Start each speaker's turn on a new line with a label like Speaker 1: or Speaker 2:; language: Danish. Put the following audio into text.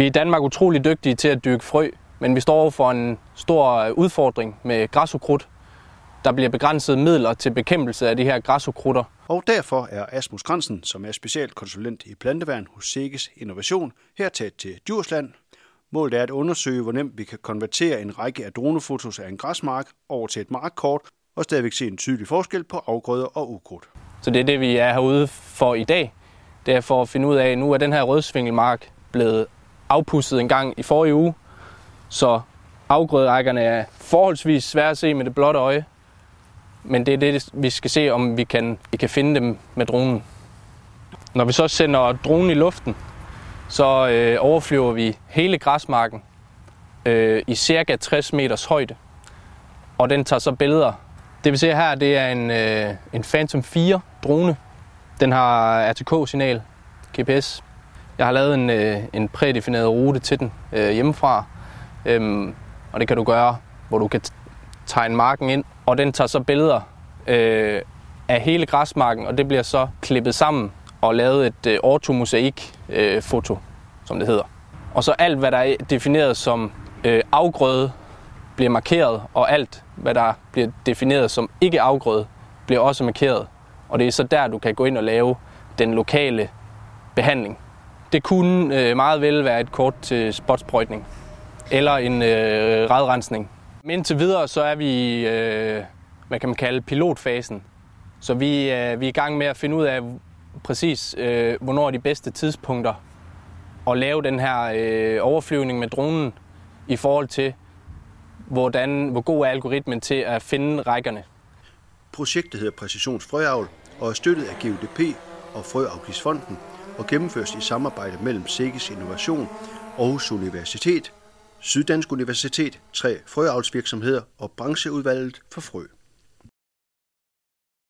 Speaker 1: Vi er i Danmark utrolig dygtige til at dyrke frø, men vi står for en stor udfordring med græsukrudt. Der bliver begrænset midler til bekæmpelse af de her græsukrutter.
Speaker 2: Og derfor er Asmus Kransen, som er specialkonsulent i planteværn hos Sikkes Innovation, her taget til Djursland. Målet er at undersøge, hvor nemt vi kan konvertere en række af dronefotos af en græsmark over til et markkort, og stadigvæk se en tydelig forskel på afgrøder og ukrudt.
Speaker 1: Så det er det, vi er herude for i dag. Det er for at finde ud af, at nu er den her rødsvingelmark blevet afpusset en gang i forrige uge, så afgrøderækkerne er forholdsvis svære at se med det blotte øje. Men det er det, vi skal se, om vi kan, vi kan finde dem med dronen. Når vi så sender dronen i luften, så øh, overflyver vi hele græsmarken øh, i cirka 60 meters højde. Og den tager så billeder. Det vi ser her, det er en, øh, en Phantom 4 drone. Den har RTK-signal, GPS. Jeg har lavet en, øh, en prædefineret rute til den øh, hjemmefra. Øhm, og det kan du gøre, hvor du kan tegne marken ind. Og den tager så billeder øh, af hele græsmarken, og det bliver så klippet sammen og lavet et øh, ortomosaik øh, foto, som det hedder. Og så alt, hvad der er defineret som øh, afgrøde, bliver markeret, og alt, hvad der bliver defineret som ikke afgrøde, bliver også markeret. Og det er så der, du kan gå ind og lave den lokale behandling. Det kunne øh, meget vel være et kort til spotsprøjtning eller en øh, radrensning. Men indtil videre, så er vi, øh, hvad kan man kalde, pilotfasen. Så vi, øh, vi er i gang med at finde ud af præcis, øh, hvornår er de bedste tidspunkter at lave den her øh, overflyvning med dronen i forhold til, hvordan, hvor god er algoritmen til at finde rækkerne.
Speaker 2: Projektet hedder Præcisionsfrøavl og er støttet af GUDP og Frøafgiftsfonden og gennemføres i samarbejde mellem Sikkes Innovation, Aarhus Universitet, Syddansk Universitet, tre frøavlsvirksomheder og brancheudvalget for frø.